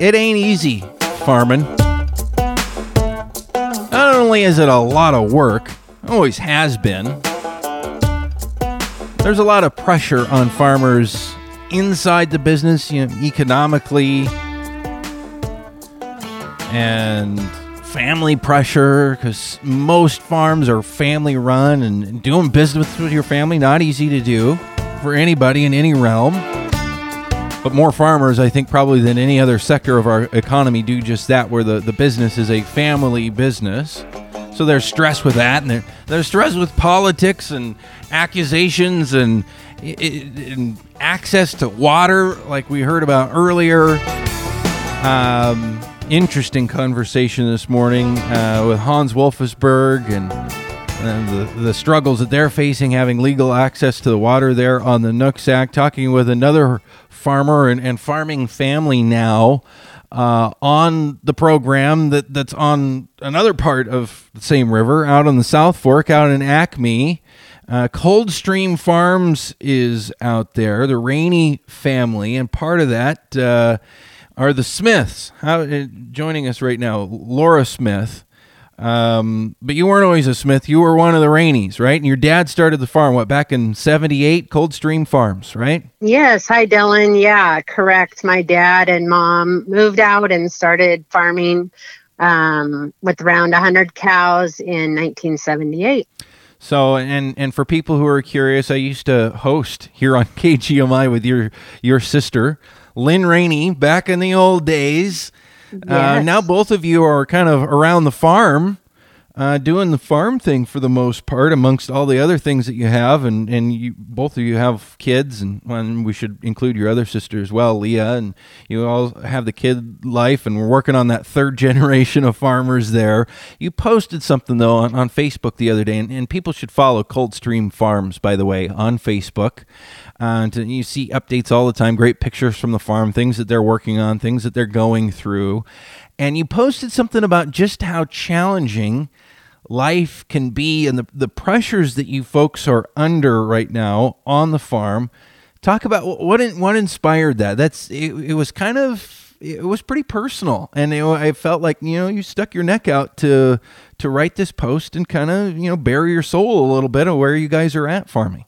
it ain't easy farming. Not only is it a lot of work, always has been, there's a lot of pressure on farmers inside the business, you know, economically, and family pressure because most farms are family run and doing business with your family not easy to do for anybody in any realm but more farmers i think probably than any other sector of our economy do just that where the, the business is a family business. So they're stressed with that and they're, they're stressed with politics and accusations and, and access to water like we heard about earlier. Um, interesting conversation this morning uh, with Hans Wolfesberg and, and the, the struggles that they're facing having legal access to the water there on the Nooksack. Talking with another farmer and, and farming family now uh, on the program that, that's on another part of the same river out on the South Fork, out in Acme. Uh, Coldstream Farms is out there, the Rainey family, and part of that uh, are the Smiths. How, uh, joining us right now, Laura Smith. Um, but you weren't always a Smith. You were one of the Raineys, right? And your dad started the farm, what, back in 78, Coldstream Farms, right? Yes. Hi, Dylan. Yeah, correct. My dad and mom moved out and started farming um, with around 100 cows in 1978. So, and and for people who are curious, I used to host here on KGMI with your your sister, Lynn Rainey back in the old days. Uh, yes. Uh, now both of you are kind of around the farm, uh, doing the farm thing for the most part, amongst all the other things that you have, and and you both of you have kids, and, and we should include your other sister as well, Leah, and you all have the kid life, and we're working on that third generation of farmers there. You posted something though on, on Facebook the other day, and, and people should follow Coldstream Farms, by the way, on Facebook. And you see updates all the time, great pictures from the farm, things that they're working on, things that they're going through. And you posted something about just how challenging life can be and the, the pressures that you folks are under right now on the farm. Talk about what what inspired that. That's it, it was kind of it was pretty personal, and it, I felt like you know you stuck your neck out to to write this post and kind of you know bury your soul a little bit of where you guys are at farming.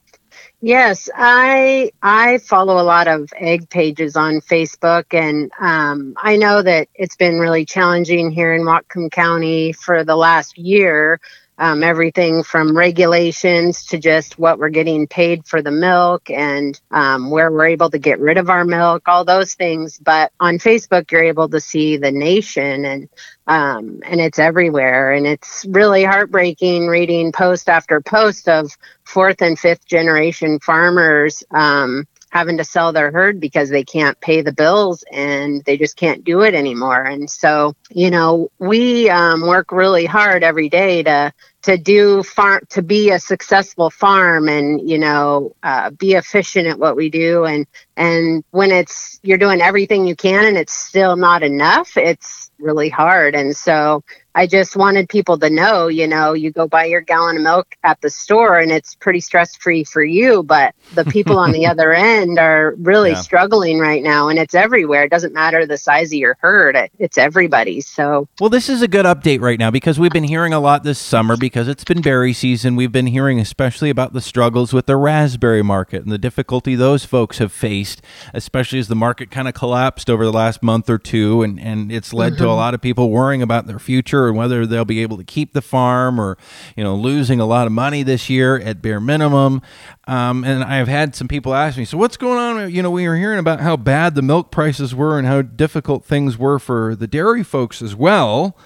Yes, I I follow a lot of egg pages on Facebook, and um, I know that it's been really challenging here in Whatcom County for the last year um, everything from regulations to just what we're getting paid for the milk and um, where we're able to get rid of our milk, all those things. But on Facebook, you're able to see the nation and um, and it's everywhere. And it's really heartbreaking reading post after post of fourth and fifth generation farmers um, having to sell their herd because they can't pay the bills and they just can't do it anymore. And so, you know, we um, work really hard every day to to do farm to be a successful farm and you know uh, be efficient at what we do. And and when it's you're doing everything you can and it's still not enough it's really hard. And so I just wanted people to know, you know, you go buy your gallon of milk at the store and it's pretty stress free for you, but the people on the other end are really yeah. struggling right now and it's everywhere. It doesn't matter the size of your herd, it's everybody. So, well, this is a good update right now because we've been hearing a lot this summer because it's been berry season. We've been hearing especially about the struggles with the raspberry market and the difficulty those folks have faced, especially as the market kind of collapsed over the last month or two and, and it's led mm-hmm. to a mm-hmm. lot of people worrying about their future and whether they'll be able to keep the farm or, you know, losing a lot of money this year at bare minimum. Um, and I've had some people ask me, so what's going on? You know, we were hearing about how bad the milk prices were and how difficult things were for the dairy folks as well.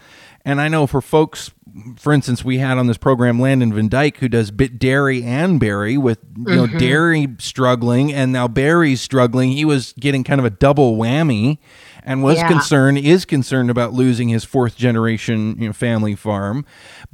And I know for folks, for instance, we had on this program Landon Van Dyke, who does bit dairy and berry, with you mm-hmm. know dairy struggling and now berries struggling. He was getting kind of a double whammy and was yeah. concerned is concerned about losing his fourth generation you know, family farm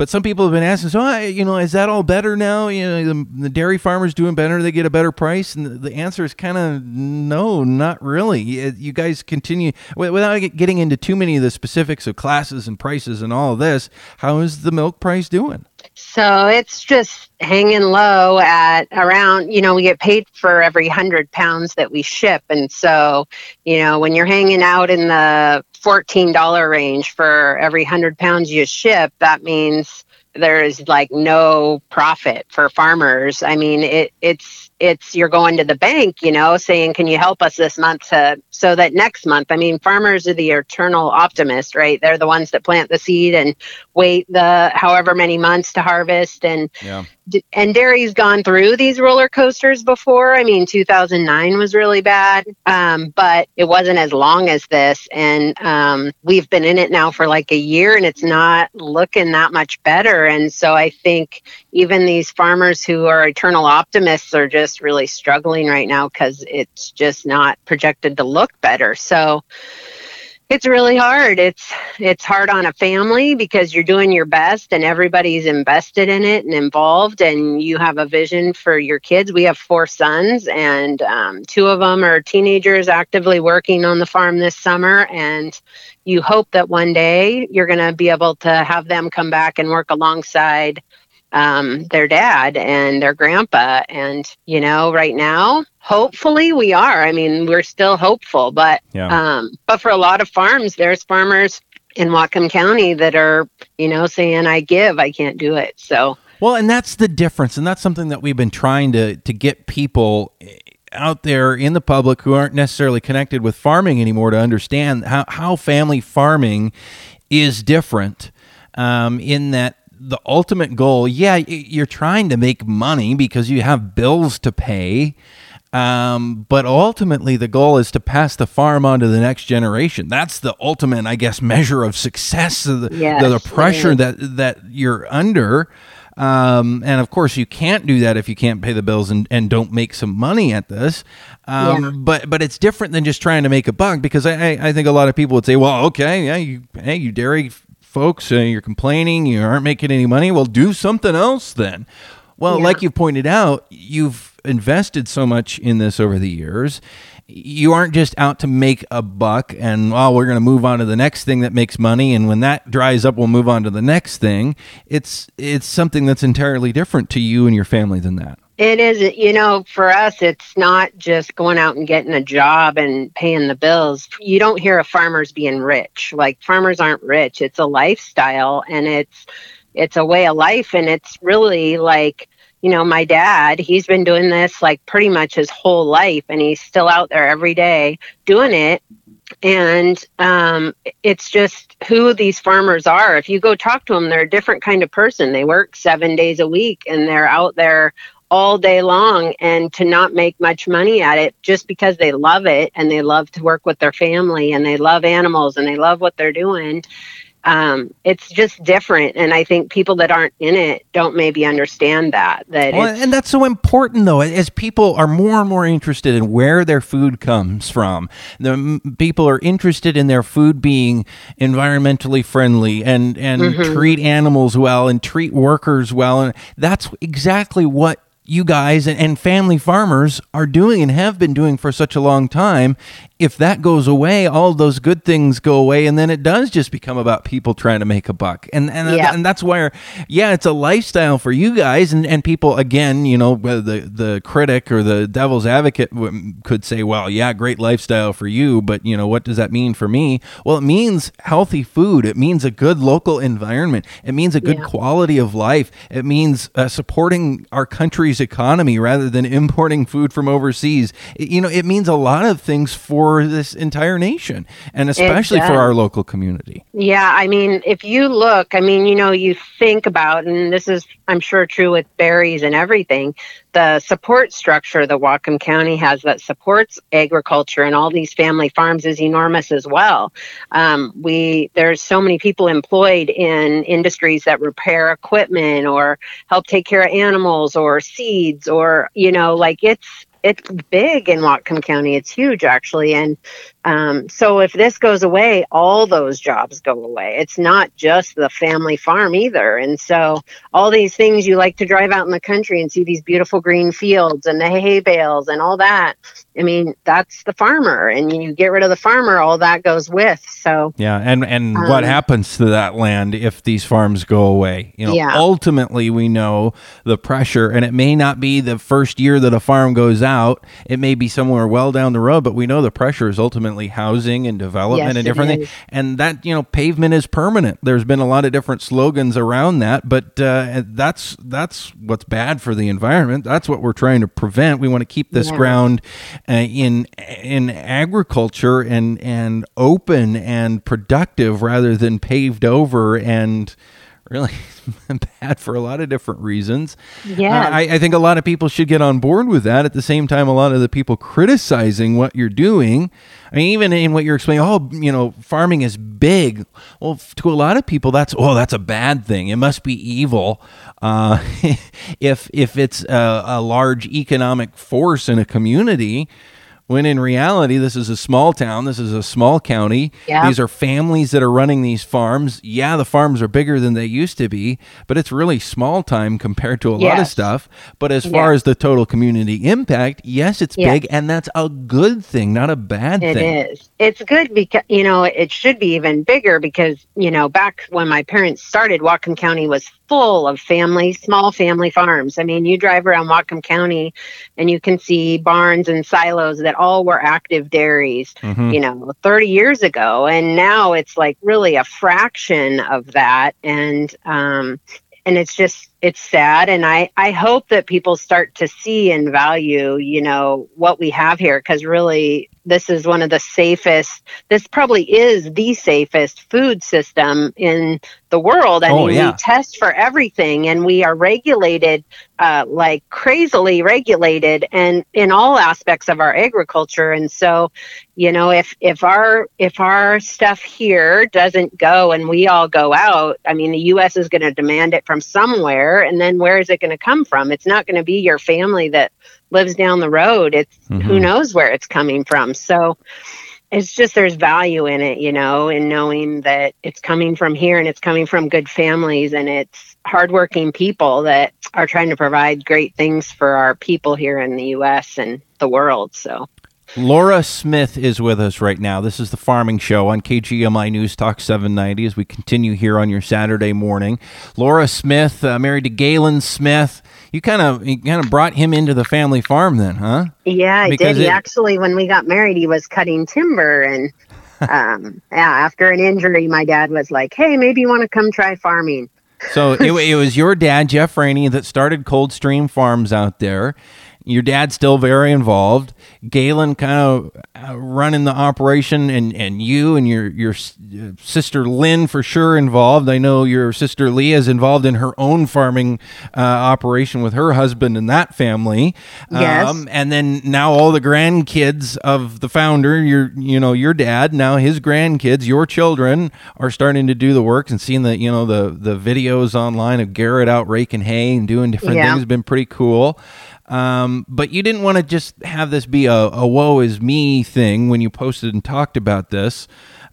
But some people have been asking, so I, you know, is that all better now? You know, the, the dairy farmers doing better, they get a better price, and the, the answer is kind of no, not really. Uh, you guys continue without getting into too many of the specifics of classes and prices and all of this. How is the milk price doing? So it's just hanging low at around, you know, we get paid for every hundred pounds that we ship. And so, you know, when you're hanging out in the $14 range for every hundred pounds you ship, that means there is like no profit for farmers. I mean, it, it's it's you're going to the bank, you know, saying, "Can you help us this month to so that next month?" I mean, farmers are the eternal optimist, right? They're the ones that plant the seed and wait the however many months to harvest and yeah and dairy's gone through these roller coasters before. I mean, 2009 was really bad, um, but it wasn't as long as this. And um, we've been in it now for like a year and it's not looking that much better. And so I think even these farmers who are eternal optimists are just really struggling right now because it's just not projected to look better. So, it's really hard. It's it's hard on a family because you're doing your best and everybody's invested in it and involved, and you have a vision for your kids. We have four sons, and um, two of them are teenagers actively working on the farm this summer. And you hope that one day you're going to be able to have them come back and work alongside um, their dad and their grandpa. And, you know, right now, hopefully we are. I mean, we're still hopeful, but, yeah. um, but for a lot of farms, there's farmers in Whatcom County that are, you know, saying, I give, I can't do it. So, well, and that's the difference. And that's something that we've been trying to, to get people out there in the public who aren't necessarily connected with farming anymore to understand how, how family farming is different um, in that the ultimate goal, yeah, you're trying to make money because you have bills to pay. Um, but ultimately, the goal is to pass the farm on to the next generation. That's the ultimate, I guess, measure of success. The, yes, the, the pressure that that you're under. Um, and of course, you can't do that if you can't pay the bills and, and don't make some money at this. Um, yeah. But but it's different than just trying to make a buck because I, I think a lot of people would say, well, okay, yeah, you hey, you dairy folks, uh, you're complaining, you aren't making any money. Well, do something else then. Well, yeah. like you pointed out, you've invested so much in this over the years. You aren't just out to make a buck and, well, we're going to move on to the next thing that makes money. And when that dries up, we'll move on to the next thing. It's, it's something that's entirely different to you and your family than that. It is, you know, for us, it's not just going out and getting a job and paying the bills. You don't hear of farmers being rich. Like farmers aren't rich. It's a lifestyle and it's it's a way of life and it's really like you know, my dad, he's been doing this like pretty much his whole life and he's still out there every day doing it. And um, it's just who these farmers are. If you go talk to them, they're a different kind of person. They work seven days a week and they're out there all day long and to not make much money at it just because they love it and they love to work with their family and they love animals and they love what they're doing um, it's just different. And i think people that aren't in it don't maybe understand that that well, and that's so important though as people are more and more interested in where their food comes from. The people are interested in their food being environmentally friendly and and mm-hmm. treat animals well and treat workers well. And that's exactly what you guys and, family farmers are doing and have been doing for such a long time if that goes away, all those good things go away, and then it does just become about people trying to make a buck, and and yeah. and that's where, yeah, it's a lifestyle for you guys, and and people again, you know, the the critic or the devil's advocate could say, well, yeah, great lifestyle for you, but you know, what does that mean for me? Well, it means healthy food, it means a good local environment, it means a good yeah. quality of life, it means uh, supporting our country's economy rather than importing food from overseas. It, you know, it means a lot of things for for this entire nation and especially for our local community. Yeah, I mean, if you look, I mean, you know, you think about, and this is, I'm sure, true with berries and everything, the support structure that Whatcom County has that supports agriculture and all these family farms is enormous as well. Um, we there's so many people employed in industries that repair equipment or help take care of animals or seeds or you know like it's it's big in Whatcom County. It's huge actually, and um, so if this goes away, all those jobs go away. It's not just the family farm either. And so all these things you like to drive out in the country and see these beautiful green fields and the hay bales and all that. I mean, that's the farmer, and you get rid of the farmer, all that goes with. So yeah, and and um, what happens to that land if these farms go away? You know, yeah. ultimately we know the pressure, and it may not be the first year that a farm goes out. It may be somewhere well down the road, but we know the pressure is ultimately housing and development yes, and different things. And that you know, pavement is permanent. There's been a lot of different slogans around that, but uh, that's that's what's bad for the environment. That's what we're trying to prevent. We want to keep this yeah. ground uh, in in agriculture and and open and productive rather than paved over and really bad for a lot of different reasons. Yeah, uh, I, I, think a lot of people should get on board with that. At the same time, a lot of the people criticizing what you're doing, I mean, even in what you're explaining, oh, you know, farming is big. Well, to a lot of people, that's oh, that's a bad thing. It must be evil. Uh, if if it's a, a large economic force in a community when in reality this is a small town this is a small county yeah. these are families that are running these farms yeah the farms are bigger than they used to be but it's really small time compared to a yes. lot of stuff but as far as the total community impact yes it's yes. big and that's a good thing not a bad it thing it is it's good because you know it should be even bigger because you know back when my parents started Whatcom County was full of family, small family farms. I mean, you drive around Whatcom County and you can see barns and silos that all were active dairies, mm-hmm. you know, 30 years ago. And now it's like really a fraction of that. And, um, and it's just it's sad and i i hope that people start to see and value you know what we have here because really this is one of the safest this probably is the safest food system in the world. I oh, mean yeah. we test for everything and we are regulated uh, like crazily regulated and in all aspects of our agriculture. And so you know if if our if our stuff here doesn't go and we all go out i mean the us is going to demand it from somewhere and then where is it going to come from? It's not going to be your family that lives down the road it's mm-hmm. who knows where it's coming from so it's just there's value in it you know in knowing that it's coming from here and it's coming from good families and it's hardworking people that are trying to provide great things for our people here in the us and the world so Laura Smith is with us right now. This is the Farming Show on KGMI News Talk 790 as we continue here on your Saturday morning. Laura Smith, uh, married to Galen Smith. You kind of you kind of brought him into the family farm then, huh? Yeah, I because did. He it, actually, when we got married, he was cutting timber, and um, yeah, after an injury, my dad was like, "Hey, maybe you want to come try farming." So it, it was your dad, Jeff Rainey, that started Coldstream Farms out there your dad's still very involved. Galen kind of uh, running the operation, and, and you and your your uh, sister Lynn for sure involved. I know your sister Leah is involved in her own farming uh, operation with her husband and that family. Yes. Um, and then now all the grandkids of the founder, your you know your dad, now his grandkids, your children are starting to do the work and seeing the you know the the videos online of Garrett out raking hay and doing different yeah. things. Has been pretty cool. Um, but you didn't want to just have this be a, a woe is me thing when you posted and talked about this.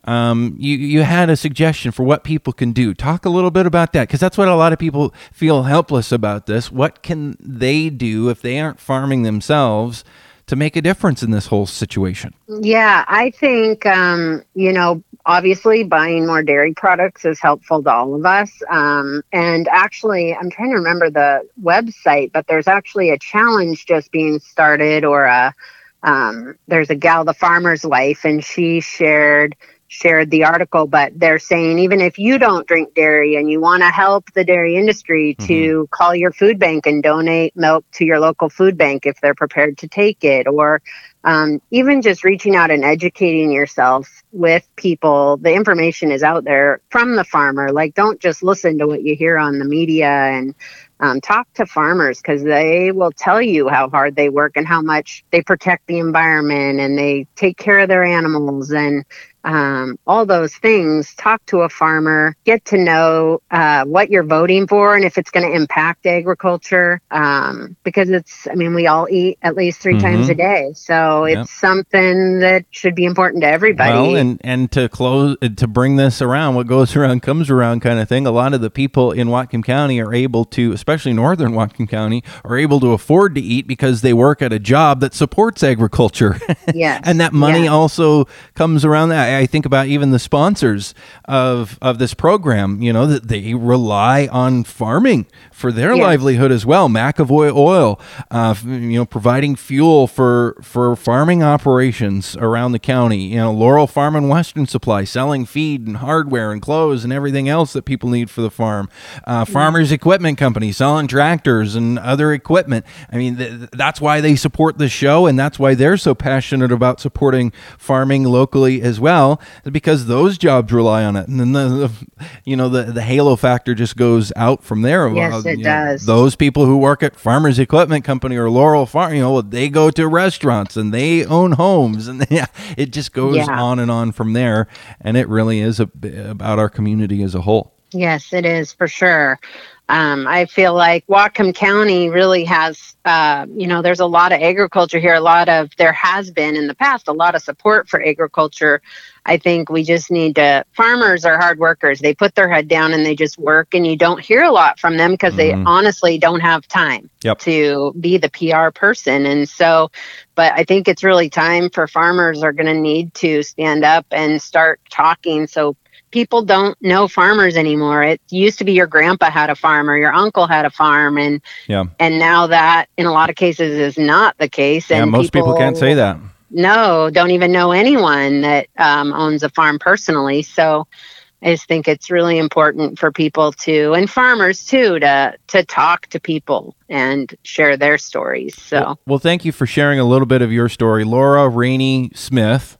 Um, you, you had a suggestion for what people can do. Talk a little bit about that because that's what a lot of people feel helpless about this. What can they do if they aren't farming themselves to make a difference in this whole situation? Yeah, I think, um, you know, obviously buying more dairy products is helpful to all of us. Um, and actually, I'm trying to remember the website, but there's actually a challenge just being started or a, um, there's a gal, the farmer's wife, and she shared shared the article, but they're saying even if you don't drink dairy and you want to help the dairy industry mm-hmm. to call your food bank and donate milk to your local food bank if they're prepared to take it, or um, even just reaching out and educating yourself with people. The information is out there from the farmer. Like, don't just listen to what you hear on the media and um, talk to farmers because they will tell you how hard they work and how much they protect the environment and they take care of their animals and um, all those things. Talk to a farmer, get to know uh, what you're voting for and if it's going to impact agriculture. Um, because it's, I mean, we all eat at least 3 times Mhm. a day. So it's Yep. something that should be important to everybody. Well, and and to close to bring this around, what goes around comes around, kind of thing. A lot of the people in Whatcom County are able to, especially northern Whatcom County, are able to afford to eat because they work at a job that supports agriculture. yes. and that money yes. also comes around that I think about even the sponsors of of this program you know that they rely on farming for their livelihood as well. McAvoy oil uh, you know providing fuel for for farming operations around the county. You know Laurel Farm and Western Supply selling feed and hardware and clothes and everything else that people need for the farm. Uh, Farmers Equipment Company selling tractors and other equipment. I mean th- that's why they support the show and that's why they're so passionate about supporting farming locally as well because those jobs rely on it. And then the, the you know the the halo factor just goes out from there. Yes, Uh, it you know, does. those people who work at Farmers Equipment Company or Laurel Farm you know they go to restaurants and they own homes. And they, it just goes Yeah. on and on from there. And it really is a, about our community as a whole Yes, it is for sure. Um, I feel like Whatcom County really has, uh, you know, there's a lot of agriculture here. A lot of, there has been in the past, a lot of support for agriculture. I think we just need to, farmers are hard workers. They put their head down and they just work, and you don't hear a lot from them because they Mhm. honestly don't have time Yep. to be the PR person. And so, but I think it's really time for farmers are going to need to stand up and start talking so people don't know farmers anymore. It used to be your grandpa had a farm or your uncle had a farm and yeah and now that in a lot of cases is not the case yeah and most people can't say that no don't even know anyone that um, owns a farm personally so i just think it's really important for people to and farmers too to to talk to people and share their stories so Well, well, thank you for sharing a little bit of your story, Laura Rainey Smith.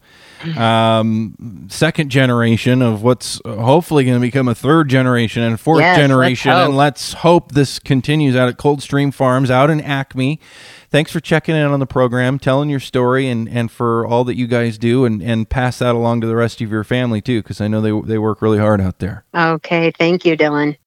Um, second generation of what's hopefully going to become a third generation and fourth Yes, let's generation, and let's hope this continues out at Coldstream Farms out in Acme. Thanks for checking in on the program, telling your story, and, and for all that you guys do, and, and pass that along to the rest of your family too, because I know they they work really hard out there. okay thank you dylan